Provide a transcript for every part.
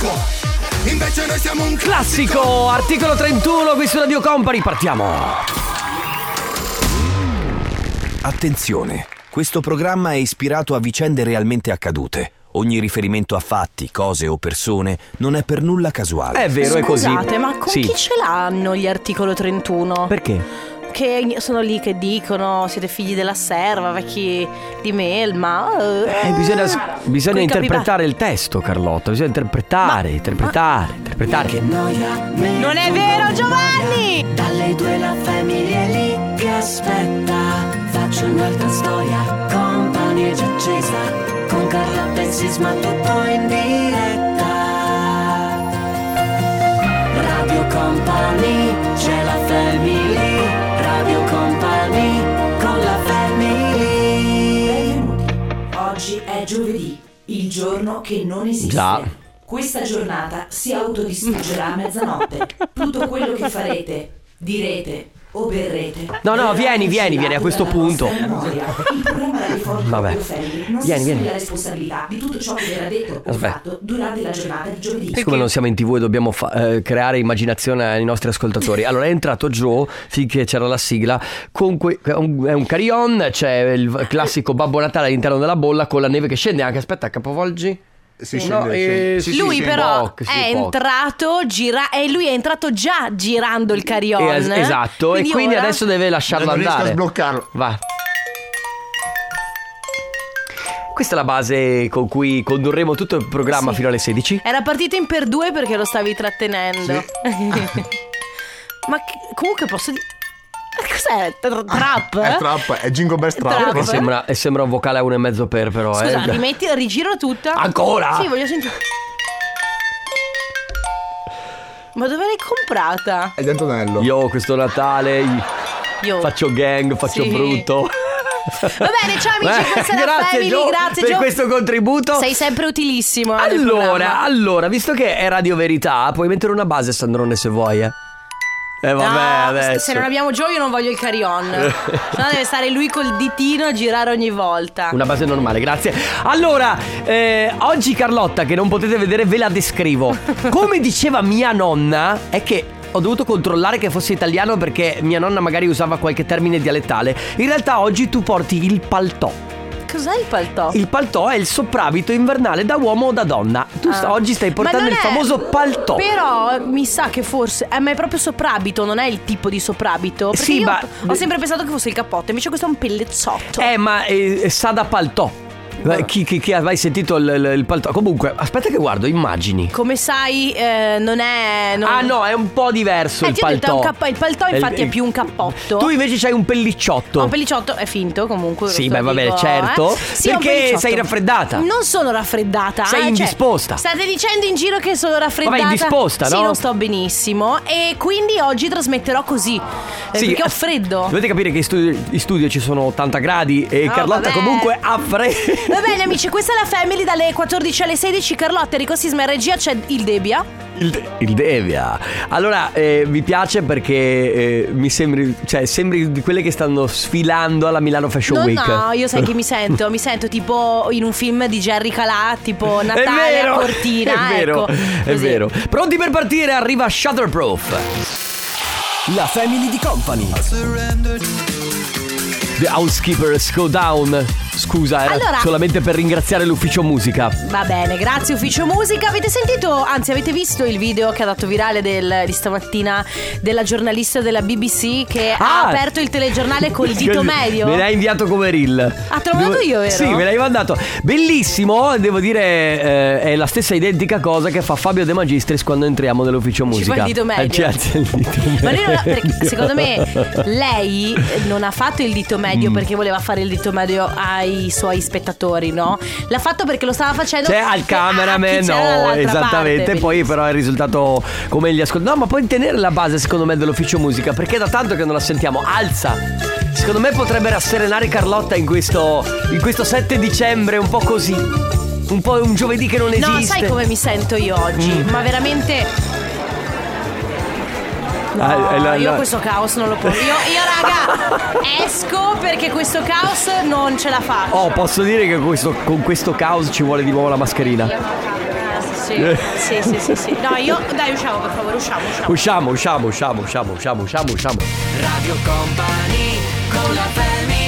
attacco. Invece noi siamo un Classico, articolo 31, qui su Radio Company, partiamo. Attenzione, questo programma è ispirato a vicende realmente accadute. Ogni riferimento a fatti, cose o persone non è per nulla casuale. È vero, è così. Scusate, ma con Sì. chi ce l'hanno gli articolo 31? Perché? Che sono lì che dicono siete figli della serva, vecchi di Melma. eh, Eh, bisogna, bisogna interpretare il testo, Carlotta. Bisogna interpretare, interpretare, interpretare. Non è vero, Giovanni! Dalle due la famiglia è lì che aspetta Faccio un'altra storia, compagnia già accesa Con Carlotta e Sisma tutto in diretta Radio Company, c'è la family Oggi è giovedì, il giorno che non esiste Già. questa giornata si autodistruggerà a mezzanotte. Tutto quello che farete, direte o berrete. No, no, vieni, vieni, vieni a questo punto. Il programma radiofonico Vabbè. Non Vieni, si vieni. assume la responsabilità di tutto ciò che verrà detto o Aspetta. fatto durante la giornata di giovedì. Siccome non siamo in tv e dobbiamo fa- eh, creare immaginazione ai nostri ascoltatori, allora è entrato Joe finché c'era la sigla. Con que- è un, è un carillon, c'è il classico Babbo Natale all'interno della bolla con la neve che scende anche. Aspetta, capovolgi. Si No, scende, eh, sì, sì, lui sì, però sì, è poco. entrato gira- e lui è entrato già girando il carillon. Eh, es- esatto, e quindi ora- adesso deve lasciarlo Non riesco a andare. sbloccarlo. Va. Questa è la base con cui condurremo tutto il programma Sì. fino alle 16. Era partito in per due perché lo stavi trattenendo. Ma che- comunque posso dire. Cos'è? Tra- Trap? È trap, è Jingle Bells Trap. Trap. Che sembra, e sembra un vocale a uno e mezzo per però. Scusa, eh. rimetti, rigiro tutta. Ancora? Sì, voglio sentire. Ma dove l'hai comprata? È di Antonello. Io questo Natale Io. faccio gang, faccio Sì. brutto. Va bene, ciao amici, Eh, questa è la grazie Family, Gio grazie per Gio. questo contributo. Sei sempre utilissimo. eh, Allora, allora, visto che è Radio Verità, puoi mettere una base Sandrone se vuoi, eh. Eh vabbè, No, adesso. se non abbiamo Gio io non voglio il carillon Se no deve stare lui col ditino a girare ogni volta Una base normale, grazie. Allora, eh, oggi Carlotta, che non potete vedere, ve la descrivo. Come diceva mia nonna, è che ho dovuto controllare che fosse italiano perché mia nonna magari usava qualche termine dialettale. In realtà oggi tu porti il paltò. Cos'è il paltò? Il paltò è il soprabito invernale da uomo o da donna. Tu sta- Ah. oggi stai portando il è- famoso paltò. Però mi sa che forse eh, Ma è proprio soprabito, non è il tipo di soprabito Perché Sì, ma- ho sempre pensato che fosse il cappotto Invece questo è un pellezzotto Eh, ma eh, sa da paltò. Eh, Chi, chi, chi ha mai sentito il, il- il paltò? Comunque, aspetta che guardo, immagini. Come sai eh, non è non- Ah no, è un po' diverso Eh, il ti ho detto, è paltò. un cappo- il paltò infatti è più un cappotto Tu invece c'hai un pellicciotto. Ma un pellicciotto è finto comunque Sì, beh, vabbè, dico, certo. eh. Sì, un Perché pellicciotto. sei raffreddata. Non sono raffreddata Sei eh, indisposta. Cioè, state dicendo in giro che sono raffreddata Vabbè, indisposta, Sì, no? non sto benissimo E quindi oggi trasmetterò così eh, Sì, Perché ho eh, freddo Dovete capire che in studio, in studio ci sono 80 gradi e Oh, Carlotta vabbè. comunque ha freddo. Va bene amici, questa è la Family dalle 14 alle 16 Carlotta, Enrico Sisma in regia c'è il Debbia Il, de- il Devia. Allora, eh, mi piace perché eh, mi sembri, cioè, sembri di quelle che stanno sfilando alla Milano Fashion No, Week. no, io sai che mi sento? Mi sento tipo in un film di Jerry Calà, tipo Natale è vero, a Cortina, è vero, ecco. è Così. vero. Pronti per partire? Arriva Shutterproof. La Family di Company. The Housekeepers Go Down. Scusa, era Allora- solamente per ringraziare l'ufficio musica. Va bene, grazie Ufficio Musica. Avete sentito, anzi avete visto il video che ha dato virale del- di stamattina della giornalista della BBC che ha Ah! aperto il telegiornale col dito medio? Me l'hai inviato come reel. Ah, te l'ho mandato io, vero? Sì, me l'hai mandato. Bellissimo, devo dire, eh, è la stessa identica cosa che fa Fabio De Magistris quando entriamo nell'ufficio Ci musica. fa il dito medio. Eh, ci alza il dito medio. Ma lui non ha- perché secondo me lei non ha fatto il dito medio Mm. perché voleva fare il dito medio ai suoi spettatori, no? L'ha fatto perché lo stava facendo Cioè al cameraman, no, esattamente. parte. Poi però è risultato come gli ascolti. No, ma puoi tenere la base, secondo me, dell'ufficio musica. Perché da tanto che non la sentiamo. Alza. Secondo me potrebbe rasserenare Carlotta in questo, in questo 7 dicembre, un po' così. Un po' un giovedì che non esiste. No, sai come mi sento io oggi? Mm. Ma veramente. No, Ah, eh, la- io la- questo caos non lo posso. Io, io, raga, esco perché questo caos non ce la faccio. Oh, posso dire che questo- con questo caos ci vuole di nuovo la mascherina. Sì, sì, sì, sì, sì. No, io. Dai, usciamo, per favore, usciamo, usciamo. Usciamo, usciamo, usciamo, usciamo, usciamo, usciamo, usciamo. Radio Company con la family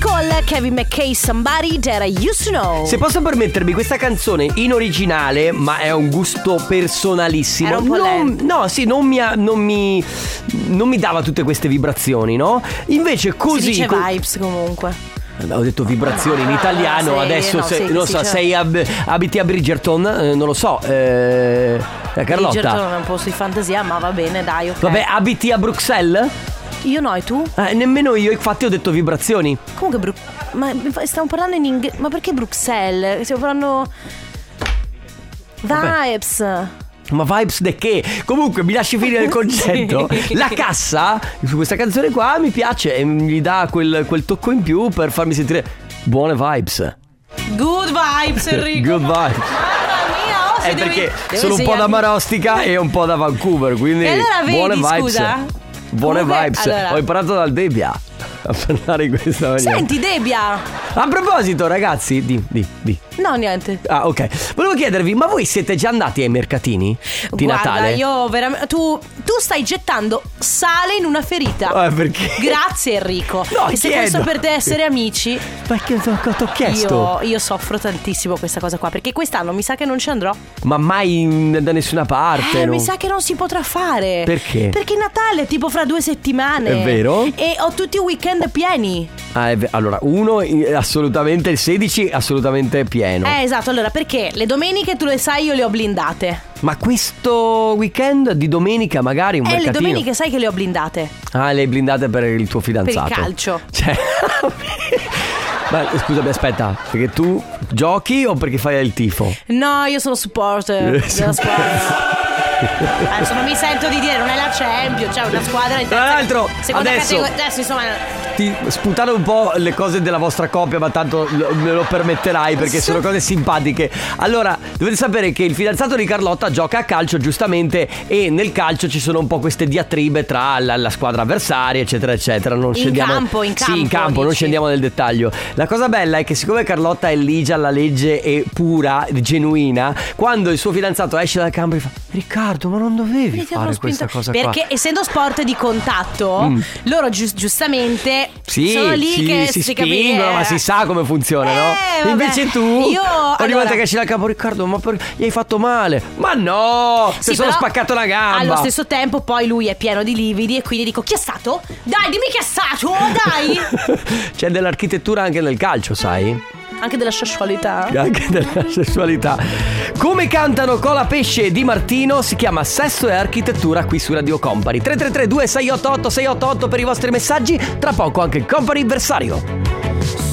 Cole, Kevin McKay, Somebody That I Used to Know. Se posso permettermi, questa canzone in originale, ma è un gusto personalissimo. Era un po' non, no, sì, non mi, ha- non, mi, non mi dava tutte queste vibrazioni, no? Invece così. si dice co- vibes comunque. Ho detto vibrazioni in italiano, sì, adesso no, se- sì, non sì, so, certo. sei ab- abiti a Bridgerton, eh, non lo so. Eh, eh, Carlotta. Bridgerton è un po' di fantasia, ma va bene, dai, ok. Vabbè, abiti a Bruxelles? Io no, e tu? Eh, nemmeno io, infatti ho detto vibrazioni. Comunque, Bru- ma stiamo parlando in inglese. Ma perché Bruxelles? Stiamo parlando. Vibes. Ma vibes de che? Comunque mi lasci finire il concetto. Sì. La cassa su questa canzone qua mi piace e gli dà quel, quel tocco in più per farmi sentire buone vibes. Good vibes, Enrico. Good vibes. Mamma mia, oh, È se devi- perché sono un po' da insegnarmi- Marostica e un po' da Vancouver, quindi E allora vedi, buone vibes. scusa? Buone Comunque, vibes. allora- Ho imparato dal Debbia a parlare in questa maniera. Senti, Debbia. A proposito, ragazzi, di, di, di. No, niente. Ah, ok. Volevo chiedervi, ma voi siete già andati ai mercatini di Guarda, Natale? io veramente. Tu, tu stai gettando sale in una ferita. Eh, perché? Grazie, Enrico. No, e se chiedo. questo per te essere amici, Perché ti ho chiesto? io, io soffro tantissimo questa cosa qua. Perché quest'anno mi sa che non ci andrò. Ma mai in- da nessuna parte. Eh, no? mi sa che non si potrà fare. Perché? Perché Natale è tipo fra due settimane. È vero? E ho tutti i weekend pieni. Ah, è allora, uno assolutamente, il 16 assolutamente pieno. Eh, esatto. Allora, perché le domeniche tu le sai, io le ho blindate. Ma questo weekend di domenica magari un Eh, le mercatino? domeniche sai che le ho blindate. Ah, le hai blindate per il tuo fidanzato. calcio. Cioè... Ma scusami, aspetta, perché tu giochi o perché fai il tifo? No, io sono supporter della squadra. Adesso non mi sento di dire, non è la Champions, cioè una squadra in Tra l'altro, adesso-. Adesso insomma. Ti sputare un po' le cose della vostra coppia, ma tanto me lo permetterai perché sono cose simpatiche. Allora, dovete sapere che il fidanzato di Carlotta gioca a calcio giustamente e nel calcio ci sono un po' queste diatribe tra la, la squadra avversaria, eccetera, eccetera. Non In scendiamo campo, in Sì, in campo, campo, non scendiamo nel dettaglio. La cosa bella è che siccome Carlotta è ligia alla legge e pura, genuina, quando il suo fidanzato esce dal campo gli fa "Riccardo, ma non dovevi Vedi, fare questa cosa qua". Perché essendo sport di contatto, Mm. loro gius- giustamente Sì, sono lì sì, che si capi- spingono, ma si sa come funziona, Eh, no? vabbè. Invece tu, Io, ogni allora- volta che esci dal campo, Riccardo, ma per- gli hai fatto male? Ma no, Sì, ti sono spaccato una gamba. Allo stesso tempo, poi lui è pieno di lividi e quindi dico: Chi è stato? Dai, dimmi chi è stato, dai! C'è dell'architettura anche nel calcio, sai? Anche della sessualità. Anche della sessualità. Come cantano Cola Pesce e Di Martino si chiama Sesso e Architettura qui su Radio Company. 333 2688 688 per i vostri messaggi. Tra poco anche il Company Versario.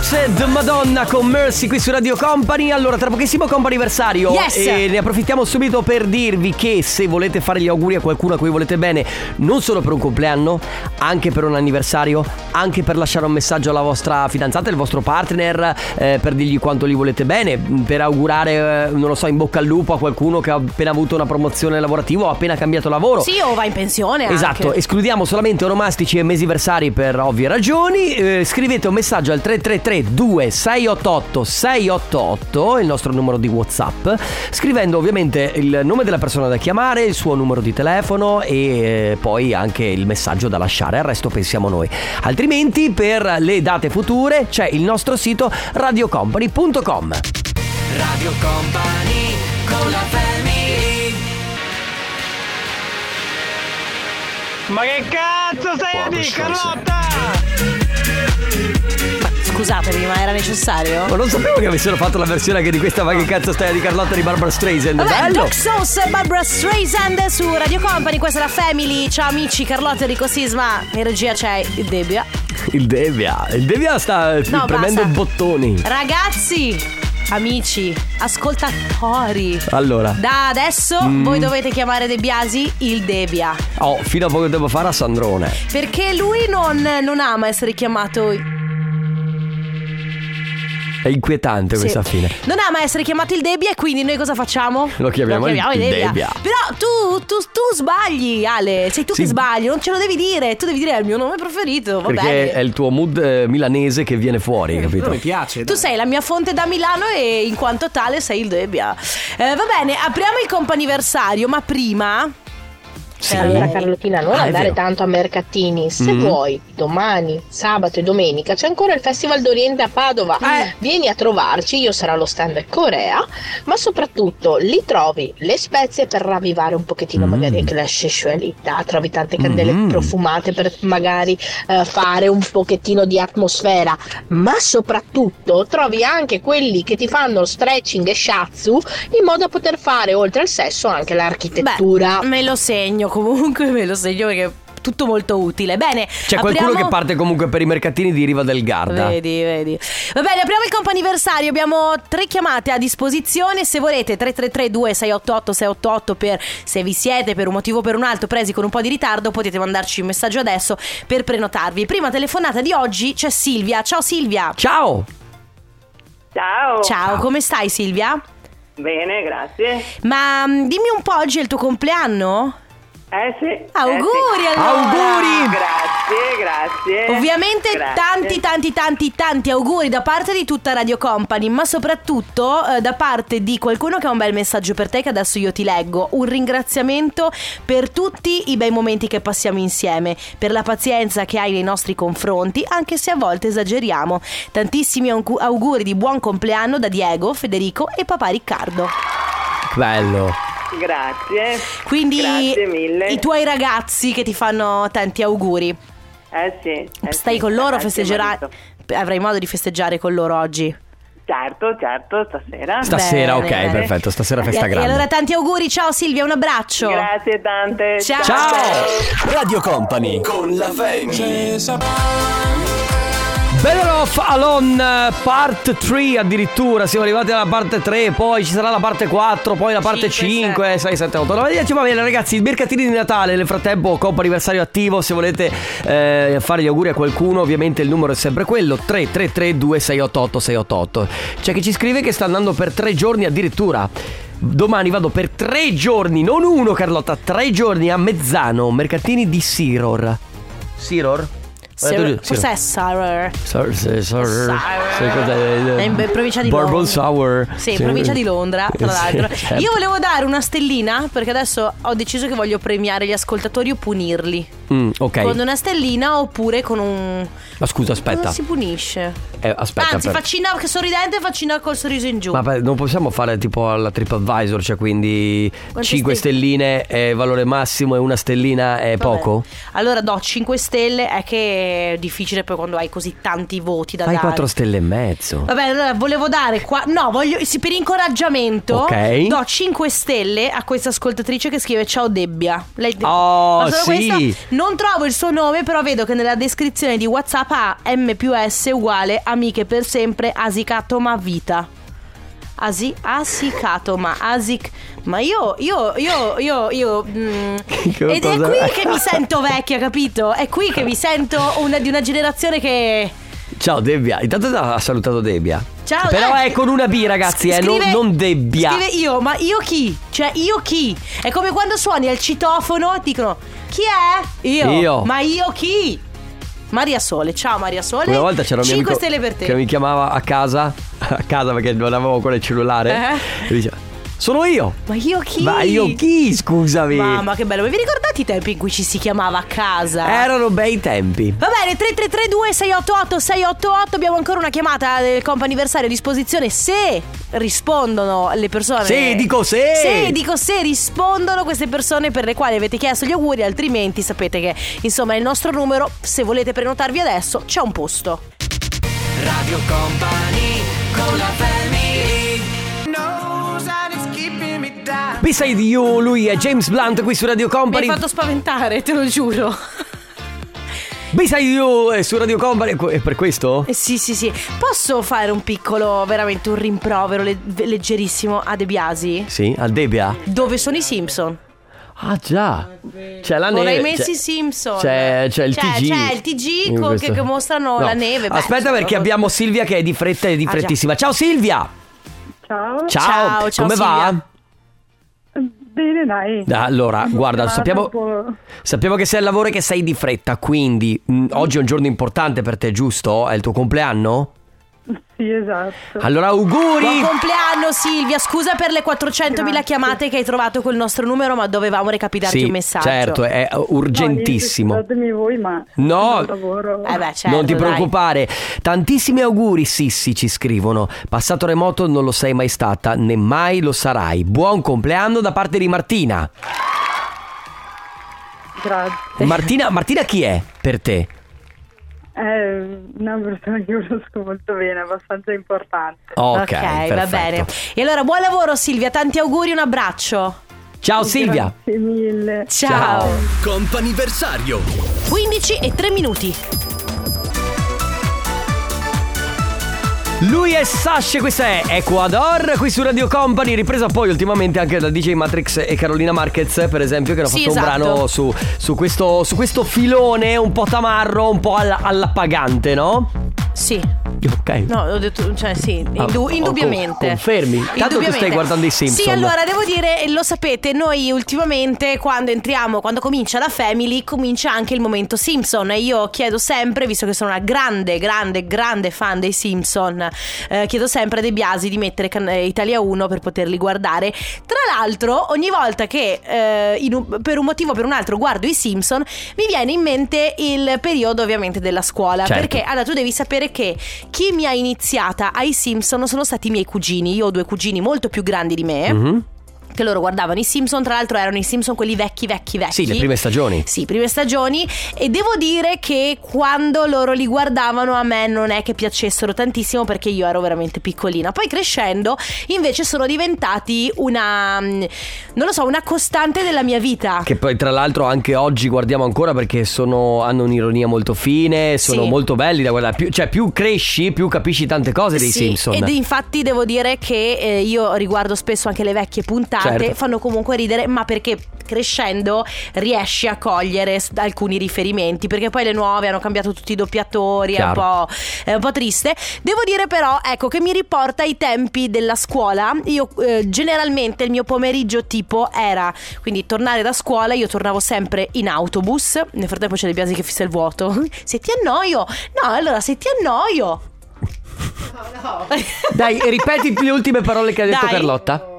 That's it, Madonna con Mercy qui su Radio Company. Allora, tra pochissimo comp'anniversario. Yes. E ne approfittiamo subito per dirvi che se volete fare gli auguri a qualcuno a cui volete bene, non solo per un compleanno, anche per un anniversario, anche per lasciare un messaggio alla vostra fidanzata, al vostro partner, eh, per dirgli quanto gli volete bene, per augurare, eh, non lo so, in bocca al lupo a qualcuno che ha appena avuto una promozione lavorativa o ha appena cambiato lavoro. Sì, o va in pensione. anche. Esatto, escludiamo solamente onomastici e mesiversari per ovvie ragioni. Eh, scrivete un messaggio al 333 2688 688, il nostro numero di WhatsApp, scrivendo ovviamente il nome della persona da chiamare, il suo numero di telefono e eh, poi anche il messaggio da lasciare, al resto pensiamo noi. Altrimenti per le date future c'è il nostro sito radiocompany.com. Radio Company con la family Ma che cazzo stai a dire, Carlotta? Scusatemi, ma era necessario? Ma non sapevo che avessero fatto la versione anche di questa Ma che cazzo stai di Carlotta di Barbara Streisand. Vabbè, Bello! Doc Sauce Barbara Streisand su Radio Company, questa è la Family. Ciao amici, Carlotta Enrico Sisma. In regia c'è il Debbia. Il Devia, il Devia sta No, premendo basta. bottoni. Ragazzi, amici, ascoltatori. Allora, Da adesso Mm. voi dovete chiamare De Biasi il Debbia. oh, fino a poco tempo fa era Sandrone. Perché lui non, non ama essere chiamato È inquietante Sì. questa fine. Non ama essere chiamato il Debbia e quindi noi cosa facciamo? Lo chiamiamo il- il Debbia. Però tu, tu, tu sbagli, Ale. Sei tu Sì. che sbagli, non ce lo devi dire. Tu devi dire è il mio nome preferito. Va Perché bene. è il tuo mood eh, milanese che viene fuori, capito? Non mi piace. Tu sei la mia fonte da Milano e in quanto tale sei il Debbia. Eh, va bene, apriamo il comp'anniversario, ma prima. Sì. Allora Carlotina, non Ah, andare tanto a mercatini. Se Mhm. vuoi, domani, sabato e domenica c'è ancora il Festival d'Oriente a Padova. Eh. Vieni a trovarci, io sarò allo stand Corea, ma soprattutto lì trovi le spezie per ravvivare un pochettino Mm. magari anche la sessualità, trovi tante candele Mm. profumate per magari eh, fare un pochettino di atmosfera, ma soprattutto trovi anche quelli che ti fanno stretching e shatsu in modo da poter fare oltre al sesso anche l'architettura. Beh, me lo segno comunque, me lo segno perché è tutto molto utile. Bene, C'è qualcuno apriamo- che parte comunque per i mercatini di Riva del Garda. Vedi, vedi. Va bene, apriamo il comp'anniversario. Abbiamo tre chiamate a disposizione. Se volete, 333-2688-688 per se vi siete per un motivo o per un altro presi con un po' di ritardo, potete mandarci un messaggio adesso per prenotarvi. Prima telefonata di oggi c'è Silvia. Ciao Silvia. Ciao! Ciao. Ciao, come stai Silvia? Bene, grazie. Ma mm, dimmi un po', oggi è il tuo compleanno? Eh sì. Auguri eh sì. allora! Auguri! Grazie, grazie. Ovviamente Grazie. tanti tanti tanti tanti auguri da parte di tutta Radio Company, ma soprattutto eh, da parte di qualcuno che ha un bel messaggio per te che adesso io ti leggo. Un ringraziamento per tutti i bei momenti che passiamo insieme, per la pazienza che hai nei nostri confronti, anche se a volte esageriamo. Tantissimi augu- auguri di buon compleanno da Diego, Federico e papà Riccardo. Bello. Grazie. Quindi Grazie mille. i tuoi ragazzi che ti fanno tanti auguri. Eh sì. eh Stai sì, con loro, festeggerai. Avrai modo di festeggiare con loro oggi. Certo, certo, stasera. Stasera, Bene, ok, bene. perfetto. Stasera festa E- grande. E allora tanti auguri, ciao Silvia, un abbraccio. Grazie tante. Ciao. Ciao! Radio Company con la family. Better Off Alone Part 3 addirittura. Siamo arrivati alla parte 3 Poi ci sarà la parte 4 Poi la parte Cinque, 5 6, 7, 8 9 10 Va bene ragazzi I mercatini di Natale Nel frattempo Coppa anniversario attivo. Se volete eh, fare gli auguri a qualcuno Ovviamente il numero è sempre quello 333 2688 688 C'è chi ci scrive che sta andando per 3 giorni addirittura. Domani vado per 3 giorni Non uno Carlotta 3 giorni a Mezzano Mercatini di Siror. Siror? Sir-? Forse è Sour. Sour, sour, sour. Sour. È in provincia di Bourbon Londra. sour. Sì, in provincia di Londra, tra Sì, l'altro. certo. Io volevo dare una stellina perché adesso ho deciso che voglio premiare gli ascoltatori o punirli. Mm, ok. Con una stellina oppure con un. Ma scusa, aspetta. Non si punisce. Eh, aspetta. Anzi, per- faccina sorridente e faccina col sorriso in giù. Ma beh, non possiamo fare tipo alla TripAdvisor, cioè quindi Quante 5 stelle? stelline è valore massimo e una stellina è Vabbè. poco? Allora do 5 stelle, è che difficile poi quando hai così tanti voti da Fai dare. 4 stelle e mezzo. Vabbè, allora volevo dare qua. No, voglio. Sì, per incoraggiamento. Ok. Do 5 stelle a questa ascoltatrice che scrive Ciao Debbia. Lei Oh, Ma solo sì. questo, non trovo il suo nome, però vedo che nella descrizione di WhatsApp ha M più S uguale amiche per sempre Asicatoma vita. Asi, asicatoma, asic. Ma io, io, io, io, io. mm, ed è qui che mi sento vecchia, capito? È qui che mi sento una, di una generazione che. Ciao Debbia. Intanto ha salutato Debbia. Ciao, Però eh, è con una B, ragazzi, eh, non, scrive- non Debbia. Scrive io, ma io chi? Cioè, io chi? È come quando suoni al citofono e dicono Chi è? Io. Io. Ma io chi? Maria Sole, ciao Maria Sole. Una volta c'era un mio 5 amico stelle per te. che mi chiamava a casa, a casa perché non avevo ancora il cellulare. Eh? E diceva, sono io. Ma io chi? Ma io chi, scusami? Mamma che bello, ma vi ricordate i tempi in cui ci si chiamava a casa? Erano bei tempi. Va bene, 3332 688 688 Abbiamo ancora una chiamata del comp'anniversario a disposizione Se rispondono le persone Sì, dico se. Se, dico se rispondono queste persone per le quali avete chiesto gli auguri Altrimenti sapete che insomma il nostro numero Se volete prenotarvi adesso c'è un posto Radio Company con la family Beside You, lui è James Blunt qui su Radio Mi hai Company. fatto spaventare, te lo giuro Beside You è su Radio Company. È per questo? Eh, Sì, sì, sì Posso fare un piccolo, veramente un rimprovero le- leggerissimo a De Biasi? Sì, al Debbia. Dove sono i Simpson? Ah già, c'è la Vorrei neve. messi c'è- Simpson. C'è, c'è il C'è- TG. c'è il TG In co- questo- che- che mostrano No. la neve. Beh, Aspetta perché abbiamo Silvia che è di fretta e di Ah, già. frettissima. Ciao Silvia! Ciao. Ciao, Ciao, ciao, come va? Silvia. Bene, dai. Allora, guarda, sappiamo, sappiamo che sei al lavoro e che sei di fretta, quindi mh, oggi è un giorno importante per te, giusto? È il tuo compleanno? Sì, esatto. Allora, auguri! Buon compleanno Silvia, scusa per le 400.000 Grazie. chiamate che hai trovato col nostro numero, ma dovevamo recapitarti Sì, un messaggio. certo, è urgentissimo. No, niente, voi, ma No. Eh beh, certo, non ti dai. preoccupare, tantissimi auguri Sissi ci scrivono. Passato remoto non lo sei mai stata, né mai lo sarai. Buon compleanno da parte di Martina. Grazie. Martina, Martina chi è per te? È una persona che conosco molto bene, abbastanza importante. Ok, va perfetto. bene. E allora buon lavoro Silvia, tanti auguri, un abbraccio. Ciao Silvia. Grazie mille. Ciao. Comp'anniversario 15 e 3 minuti. Lui è Sasha, questa è Ecuador qui su Radio Company, ripresa poi ultimamente anche da DJ Matrix e Carolina Marquez, per esempio, che hanno Sì, fatto un esatto. brano su, su questo, su questo filone un po' tamarro, un po' alla, all'appagante, no? Sì. Ok. No, ho detto, cioè sì, Ah, indu- oh, indubbiamente. con- confermi? Tanto Indubbiamente. stai guardando i Simpson. Sì, allora devo dire, lo sapete, noi ultimamente quando entriamo, quando comincia la Family, comincia anche il momento Simpson. E io chiedo sempre, visto che sono una grande, grande, grande fan dei Simpson, eh, chiedo sempre a De Biasi di mettere can- Italia 1 per poterli guardare. Tra l'altro, ogni volta che eh, un- per un motivo o per un altro guardo i Simpson, mi viene in mente il periodo ovviamente della scuola. Certo. Perché allora tu devi sapere che chi mi ha iniziata ai Simpson sono stati i miei cugini. Io ho due cugini molto più grandi di me. Mhm. Che loro guardavano i Simpson, tra l'altro erano i Simpson quelli vecchi, vecchi, vecchi. Sì, le prime stagioni. Sì, prime stagioni. E devo dire che quando loro li guardavano a me non è che piacessero tantissimo perché io ero veramente piccolina. Poi crescendo invece sono diventati una, mm, non lo so, una costante della mia vita. Che poi tra l'altro anche oggi guardiamo ancora perché sono, hanno un'ironia molto fine, sono Sì. molto belli da guardare. Più- cioè più cresci, più capisci tante cose dei Sì, Simpson. Ed infatti devo dire che eh, io riguardo spesso anche le vecchie puntate, Certo. fanno comunque ridere, ma perché crescendo riesci a cogliere alcuni riferimenti, perché poi le nuove hanno cambiato tutti i doppiatori, è un, po', è un po' triste. Devo dire però, ecco, che mi riporta ai tempi della scuola. Io eh, generalmente il mio pomeriggio tipo era, quindi tornare da scuola, io tornavo sempre in autobus, nel frattempo c'è De Biasi che fissa il vuoto. Se ti annoio, no, allora se ti annoio... Dai, ripeti le ultime parole che ha detto Dai. Carlotta.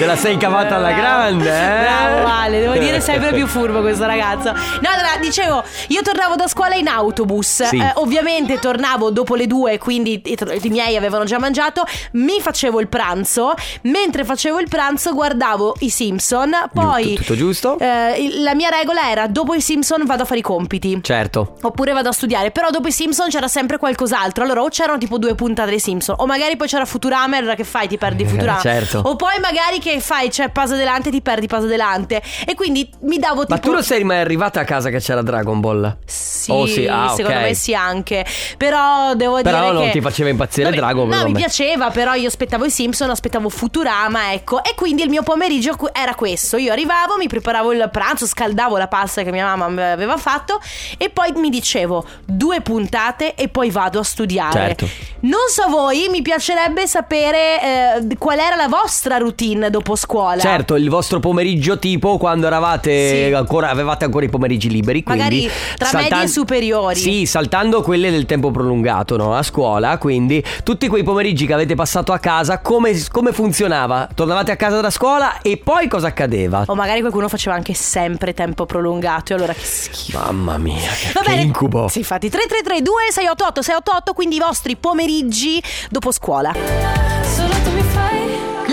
Te la sei cavata alla grande, eh? Bravo Ale, devo dire sempre più furbo questo ragazzo. No, allora, dicevo, io tornavo da scuola in autobus. Sì. Eh, ovviamente tornavo dopo le due, quindi i, i miei avevano già mangiato. Mi facevo il pranzo. Mentre facevo il pranzo guardavo i Simpson. Poi Giusto, tutto giusto? eh, la mia regola era dopo i Simpson vado a fare i compiti. Certo. Oppure vado a studiare, però dopo i Simpson c'era sempre qualcos'altro. Allora, o c'erano tipo due puntate dei Simpson, o magari poi c'era Futurama, allora che fai? Ti perdi Futurama. certo. O poi magari che fai? C'è Paso Delante, ti perdi Paso Delante. E quindi mi davo tipo. Ma tu non sei mai arrivata a casa che c'era Dragon Ball? Sì, Oh, sì, ah, secondo ok. me sì anche. Però devo Però dire non che ti faceva impazzire Vabbè, Dragon Ball, No, mi piaceva, però io aspettavo i Simpson, aspettavo Futurama, ecco. E quindi il mio pomeriggio era questo. Io arrivavo, mi preparavo il pranzo, scaldavo la pasta che mia mamma aveva fatto e poi mi dicevo due puntate e poi vado a studiare. Certo. Non so voi, mi piacerebbe sapere eh, qual era la vostra routine dopo scuola. Certo, il vostro pomeriggio tipo quando eravate Sì. ancora avevate ancora i pomeriggi liberi, quindi Magari tra medie e superiori. Sì, saltando quelle del tempo prolungato, no? A scuola, quindi tutti quei pomeriggi che avete passato a casa, come, come funzionava? Tornavate a casa da scuola e poi cosa accadeva? O magari qualcuno faceva anche sempre tempo prolungato e allora che schifo. Mamma mia, che, Va che bene. incubo. Sì, infatti 3332 688 688 quindi i vostri pomeriggi dopo scuola.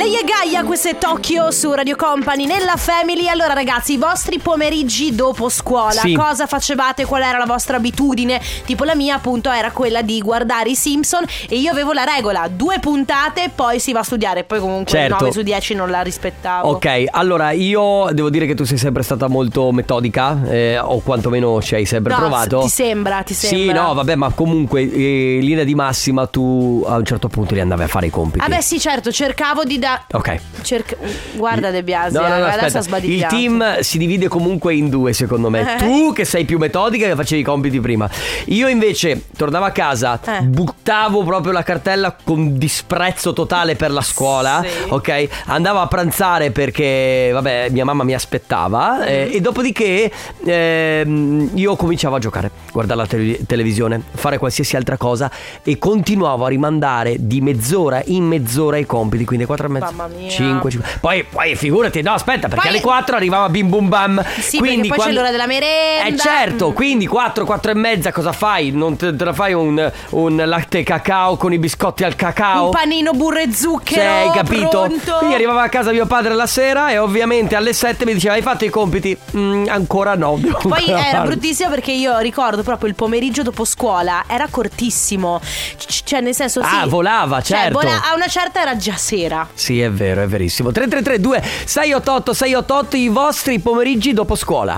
E Gaia, questo è Tokyo su Radio Company nella Family. Allora ragazzi, i vostri pomeriggi dopo scuola, Sì. cosa facevate? Qual era la vostra abitudine? Tipo la mia appunto era quella di guardare i Simpson e io avevo la regola, due puntate poi si va a studiare, poi comunque Certo. 9 su 10 non la rispettavo. Ok, allora io devo dire che tu sei sempre stata molto metodica, eh, o quantomeno ci hai sempre No, provato. ti sembra, ti Sì, sembra. no, vabbè, ma comunque eh, in linea di massima tu a un certo punto li andavi a fare i compiti. Ah beh sì certo, cercavo di da... Ok. Cerca- Guarda De Biasi, No, no, no, eh, adesso. Il team si divide comunque in due, secondo me. Eh. Tu che sei più metodica che facevi i compiti prima. Io invece tornavo a casa, Eh. buttavo proprio la cartella con disprezzo totale per la scuola. Sì. Ok? Andavo a pranzare perché, vabbè, mia mamma mi aspettava. eh, e dopodiché ehm, io cominciavo a giocare, guardare la tele- televisione, fare qualsiasi altra cosa. E continuavo a rimandare di mezz'ora in mezz'ora i compiti. Quindi 4 e mezza, Mamma mia. 5, 5. Poi, poi figurati, no, aspetta, perché Poi- alle 4 arrivava bim bum bam. Sì, quindi perché poi c'è l'ora della merenda. Eh certo, quindi 4, 4 e mezza cosa fai? Non te, te la fai un, un latte cacao con i biscotti al cacao? Un panino burro e zucchero. Hai capito? Pronto. Quindi arrivava a casa mio padre la sera e ovviamente alle 7 mi diceva hai fatto i compiti? "Mm, ancora no. devo Poi ancora era farli." bruttissimo perché io ricordo proprio il pomeriggio dopo scuola era cortissimo. C- cioè, nel senso, sì. Ah, volava, Cioè, certo. vola- a una certa era già sera. Sì, è vero, è verissimo. 3332 688 688 i vostri pomeriggi dopo scuola.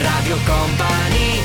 Radio Company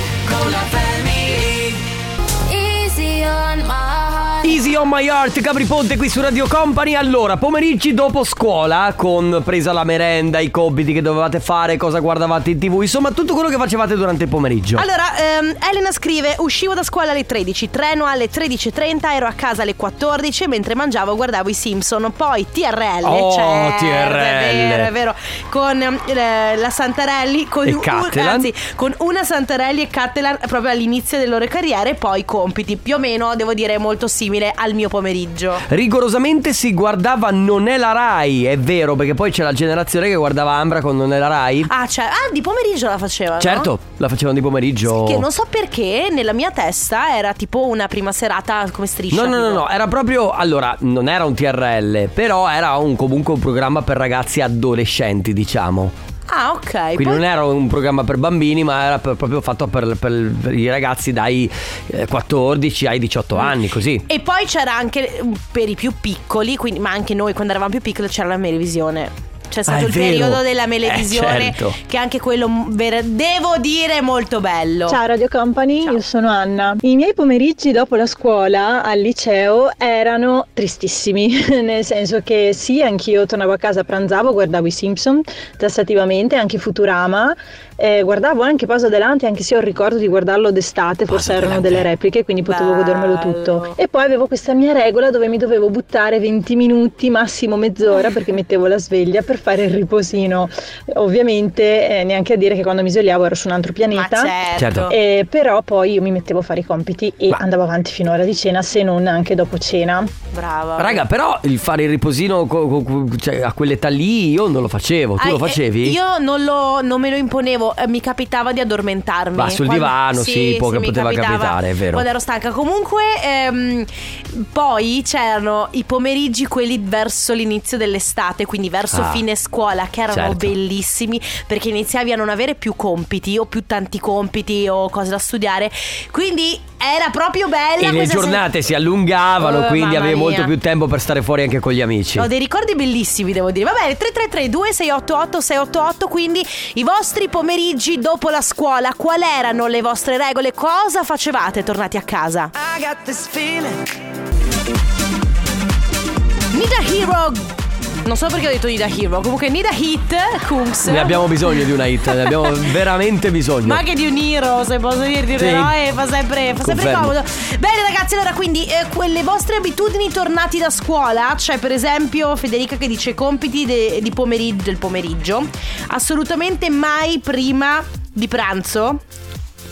Easy on my heart, Gabri Ponte qui su Radio Company. Allora, pomeriggi dopo scuola, con presa la merenda, i compiti che dovevate fare, cosa guardavate in tv, insomma tutto quello che facevate durante il pomeriggio. Allora, ehm, Elena scrive: Uscivo da scuola alle 13, treno alle 13.30, ero a casa alle 14 e mentre mangiavo guardavo i Simpson. Poi TRL. Oh, certo, TRL. È vero, è vero. Con eh, la Santarelli, con, E un- anzi, con una Santarelli e Cattelan proprio all'inizio delle loro carriere. Poi compiti, più o meno, devo dire, molto simile al mio pomeriggio. Rigorosamente si guardava Non è la Rai, è vero, perché poi c'è la generazione che guardava Ambra con Non è la Rai. Ah, cioè, ah, di pomeriggio la facevano? Certo, la facevano di pomeriggio. Che non so perché nella mia testa era tipo una prima serata come striscia. No, no, no, no, era proprio. Allora, non era un TRL, però era un, comunque un programma per ragazzi adolescenti, diciamo. Ah, ok. Quindi Poi- non era un programma per bambini, ma era per- proprio fatto per, per- per i ragazzi dai eh, 14 ai 18 anni, così. E poi c'era anche mm, per i più piccoli, quindi, ma anche noi quando eravamo più piccoli c'era la melevisione. C'è stato Ah, il vero. periodo della Eh, melevisione, certo. che anche quello, mm, ver- devo dire, molto bello. Ciao Radio Company, io sono Anna. I miei pomeriggi dopo la scuola al liceo erano tristissimi, nel senso che sì, anch'io tornavo a casa, pranzavo, guardavo i Simpson tassativamente, anche Futurama, eh, guardavo anche Pausa Adelante, anche se ho il ricordo di guardarlo d'estate, forse Pausa erano Adelante. delle repliche, quindi potevo Bello. godermelo tutto. E poi avevo questa mia regola dove mi dovevo buttare 20 minuti, massimo mezz'ora, perché mettevo la sveglia per fare il riposino. Ovviamente eh, neanche a dire che quando mi svegliavo ero su un altro pianeta. certo. Certo. Eh, però poi io mi mettevo a fare i compiti e Ma- andavo avanti fino all'ora di cena, se non anche dopo cena. Brava. Raga, però il fare il riposino co- co- co- cioè, a quell'età lì io non lo facevo. Tu Ah, lo eh, facevi? Io non, lo, non me lo imponevo, eh, mi capitava di addormentarmi. Va, sul divano, sì, può- mi poteva capitare, è vero. Quando ero stanca. Comunque, ehm, poi c'erano i pomeriggi, quelli verso l'inizio dell'estate, quindi verso Ah, fine scuola, che erano certo. bellissimi perché iniziavi a non avere più compiti o più tanti compiti o cose da studiare. Quindi era proprio bella e le questa sen- giornate si allungavano, Oh, quindi avevi mia. molto più tempo per stare fuori anche con gli amici. Ho dei ricordi bellissimi, devo dire. Va bene, 333 2688 688, quindi i vostri pomeriggi dopo la scuola, qual erano le vostre regole? Cosa facevate tornati a casa? Nida Hero. Non so perché ho detto Nida Hero, comunque Nida Hit, Kungs. Ne abbiamo bisogno di una hit, ne abbiamo veramente bisogno. Ma anche di un hero, se posso dirti un Sì. eroe, fa sempre, fa sempre comodo. Bene ragazzi, allora quindi eh, quelle vostre abitudini tornati da scuola, c'è per esempio Federica che dice compiti de- di pomeriggio, del pomeriggio, assolutamente mai prima di pranzo.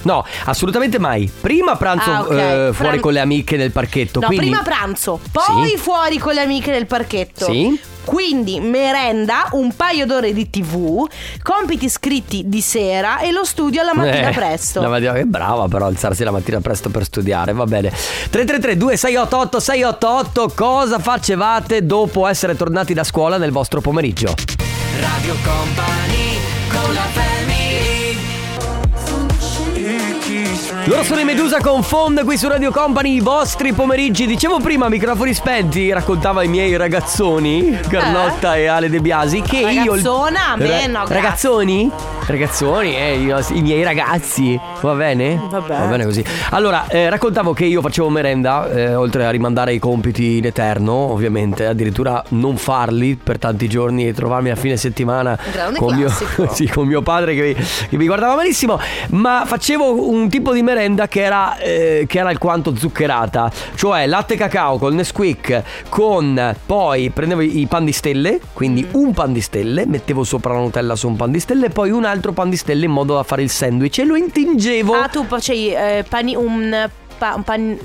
No, assolutamente mai. Prima pranzo Ah, ok. eh, fuori Pran- con le amiche nel parchetto. No, quindi... prima pranzo, poi Sì. fuori con le amiche nel parchetto. Sì. Quindi merenda, un paio d'ore di tv, compiti scritti di sera e lo studio alla mattina Eh, presto. La mattina, che brava però alzarsi la mattina presto per studiare, va bene. 333 2688 688 cosa facevate dopo essere tornati da scuola nel vostro pomeriggio? Radio Company con la family Loro sono i Medusa con Fond qui su Radio Company, i vostri pomeriggi. Dicevo prima, microfoni spenti, raccontava i miei ragazzoni, Carlotta e Ale De Biasi, che io... Ragazzona? A me no, grazie. Ragazzoni? Ragazzoni, eh, i, nostri- i miei ragazzi, va bene? Vabbè. Va bene così. Allora, eh, raccontavo che io facevo merenda, eh, oltre a rimandare i compiti in eterno, ovviamente, addirittura non farli per tanti giorni e trovarmi a fine settimana con mio, sì, con mio padre che che mi guardava malissimo, ma facevo un tipo di merenda che era, eh, che era alquanto zuccherata, cioè latte cacao col Nesquik con poi prendevo i pan di stelle, quindi Mm. un pan di stelle, mettevo sopra la Nutella su un pan di stelle e poi un altro pan di stelle in modo da fare il sandwich e lo intingevo. Ah, tu facevi eh, pani, un, pa- un pan...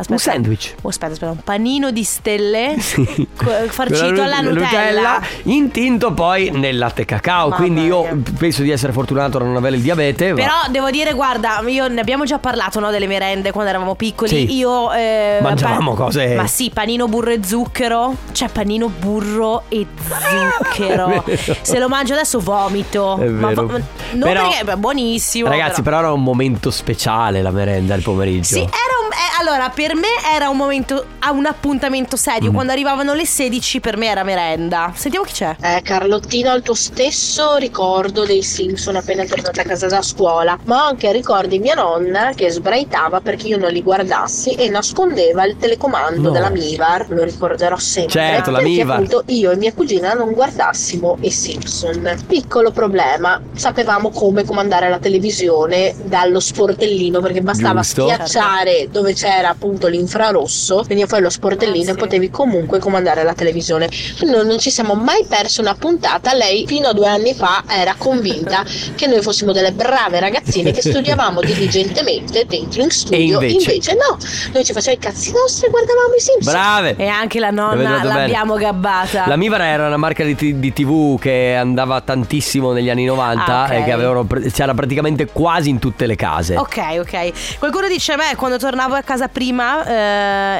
Aspetta. Un sandwich. Oh, aspetta, aspetta, un panino di stelle Sì. farcito alla nu- Nutella. intinto poi nel latte cacao. Mamma quindi io mia. penso di essere fortunato a non avere il diabete. ma- Però devo dire, guarda, io ne abbiamo già parlato no, delle merende quando eravamo piccoli. Sì. Io eh, Mangiavamo cose- Ma sì, panino burro e zucchero. Cioè, panino burro e zucchero. Se lo mangio adesso vomito. È Ma vero. vo- non Però- perché è buonissimo. Ragazzi, però era un momento speciale la merenda il pomeriggio. Sì, era allora per me era un momento, a un appuntamento Mm. serio. Quando arrivavano le 16 per me era merenda. Sentiamo chi c'è. Eh, Carlottina, ho il tuo stesso ricordo dei Simpson appena tornata a casa da scuola, ma ho anche ricordi di mia nonna che sbraitava perché io non li guardassi e nascondeva il telecomando No. della Mivar, lo ricorderò sempre. Certo, la Mivar. appunto io e mia cugina non guardassimo i Simpson. Piccolo problema, sapevamo come comandare la televisione dallo sportellino perché bastava Giusto. schiacciare dove c'era appunto l'infrarosso, veniva fuori lo sportellino Ah, e sì. potevi comunque comandare la televisione. Noi non ci siamo mai persi una puntata. Lei fino a due anni fa era convinta che noi fossimo delle brave ragazzine che studiavamo diligentemente dentro in studio. E invece? no, noi ci facevamo i cazzi nostri e guardavamo i Simpson. Brave! E anche la nonna dato bene. l'abbiamo gabbata. La Mivar era una marca di, t- di TV che andava tantissimo negli anni 90 Ah, ok. e che avevano c'era praticamente quasi in tutte le case. Ok, ok. Qualcuno dice: Beh, quando tornavo a casa prima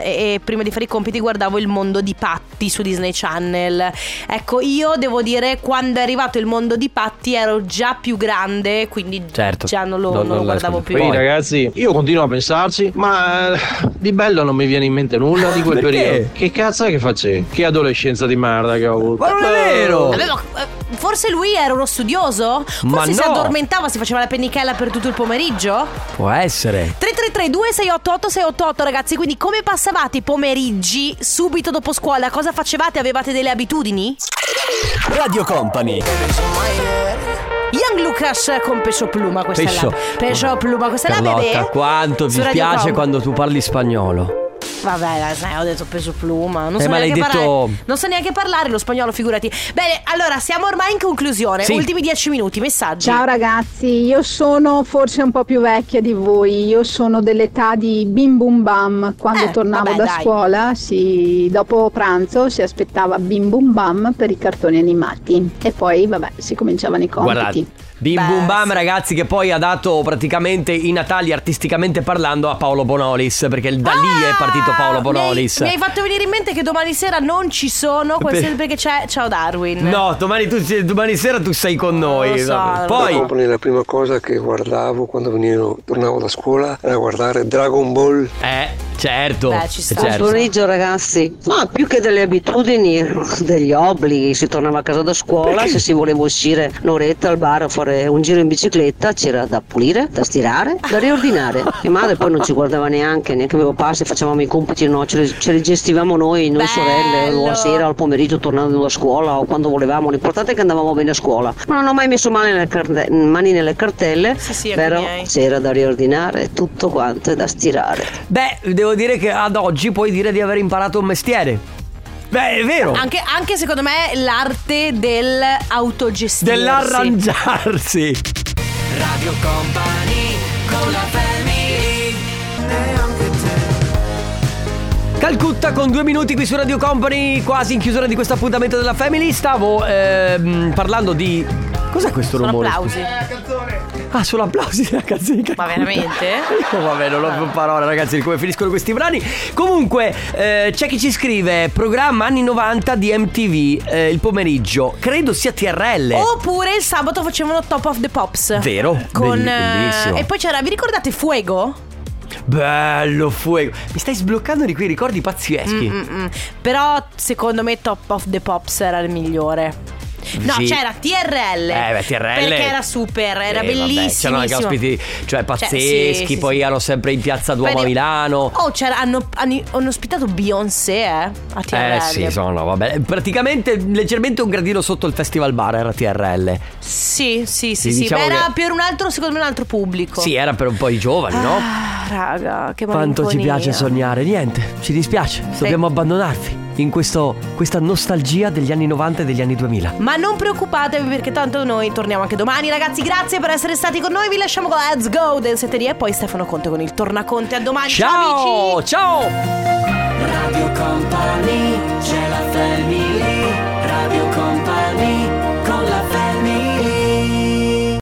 eh, e, prima di fare i compiti guardavo il mondo di Patti su Disney Channel. Ecco, io devo dire, quando è arrivato il mondo di Patti ero già più grande, quindi Certo. già non lo, Non- non lo guardavo più. Poi Poi. ragazzi, io continuo a pensarci, ma eh, di bello non mi viene in mente nulla di quel Perché? periodo. Che cazzo è che facevi? Che adolescenza di merda che ho avuto. Ma non è vero! Vabbè, ma, eh, forse lui era uno studioso? Ma Forse si no. addormentava, si faceva la pennichella per tutto il pomeriggio? Può essere. 333 2688 688 ragazzi, quindi come passavate i pomeriggi subito dopo scuola? Cosa facevate? Avevate delle abitudini? Radio Company Young Lucas con Pescio Pluma questa Pescio. è la Pescio Pluma questa è la Carlotta, bebè quanto vi Company. quando tu parli spagnolo. Vabbè, dai, sai, ho detto Pescio Pluma Non Eh, so ma l'hai neanche detto- parlare Non so neanche parlare lo spagnolo, figurati Bene, allora siamo ormai in conclusione Sì. Ultimi dieci minuti, messaggi Ciao ragazzi, io sono forse un po' più vecchia di voi, io sono dell'età di bim bum bam, quando Eh, tornavo vabbè, da dai. scuola, si- dopo pranzo si aspettava bim bum bam per i cartoni animati e poi vabbè si cominciavano i compiti. Guardate. Bim Beh, Bum Bam sì. ragazzi che poi ha dato praticamente i Natali artisticamente parlando a Paolo Bonolis perché da lì è partito Paolo Ah, Bonolis. mi hai, mi hai fatto venire in mente che domani sera non ci sono quel- Per- Perché c'è Ciao Darwin No, domani, tu, domani sera tu sei con noi. lo so, Poi la prima cosa che guardavo quando venivo, tornavo da scuola era guardare Dragon Ball. Eh, certo. Beh, ci eh, sta. certo. pomeriggio ragazzi, ma più che delle abitudini, degli obblighi, si tornava a casa da scuola, se si voleva uscire un'oretta al bar a fare un giro in bicicletta c'era da pulire, da stirare, da riordinare. Mia madre poi non ci guardava neanche, neanche mio papà se facevamo i compiti no, ce li, ce li gestivamo noi, noi Bello. sorelle, o a sera o al pomeriggio tornando da scuola o quando volevamo, l'importante è che andavamo bene a scuola. Ma non ho mai messo mani nelle, carte- mani nelle cartelle, Sì, sì, però miei. c'era da riordinare tutto quanto e da stirare. Beh, devo dire che ad oggi puoi dire di aver imparato un mestiere. Beh, è vero. Anche, anche secondo me l'arte dell'autogestirsi Dell'arrangiarsi. Radio Company con la family Calcutta con due minuti qui su Radio Company, quasi in chiusura di questo appuntamento della Family. Stavo ehm, parlando di. Cos'è questo Sono rumore? applausi. Ah, sono applausi canzone di Ma veramente? Oh, vabbè, non ho più parole, ragazzi, di come finiscono questi brani. Comunque, eh, c'è chi ci scrive: programma anni 90 di MTV eh, il pomeriggio. Credo sia TRL. Oppure il sabato facevano Top of the Pops. Vero? Con, eh, bellissimo. e poi c'era, vi ricordate Fuego? Bello fuego. Mi stai sbloccando di quei ricordi pazzeschi. Mm-mm. Però secondo me Top of the Pops era il migliore. No, Sì. c'era TRL. Eh, beh, TRL. Perché era super, era Eh, bellissimo. C'erano anche ospiti, cioè pazzeschi. sì, sì, poi sì. erano sempre in piazza Duomo a Milano. Oh, c'era, hanno, hanno, hanno ospitato Beyoncé, eh? A TRL. Eh sì, sono, vabbè. Praticamente leggermente un gradino sotto il festival bar era TRL. Sì, sì, sì, Sì, diciamo Beh, era che- per un altro, secondo me, un altro pubblico. Sì, era per un po' i giovani, no? Ah, raga, che Quanto ci piace sognare. Niente, ci dispiace. Dobbiamo abbandonarvi in questo, questa nostalgia degli anni 90 e degli anni 2000. Ma non preoccupatevi perché tanto noi torniamo anche domani. Ragazzi, grazie per essere stati con noi. Vi lasciamo con Let's Go Densetteria e poi Stefano Conte con il Tornaconte. A domani. Ciao, ciao, amici. ciao. Radio Company, c'è la famiglia.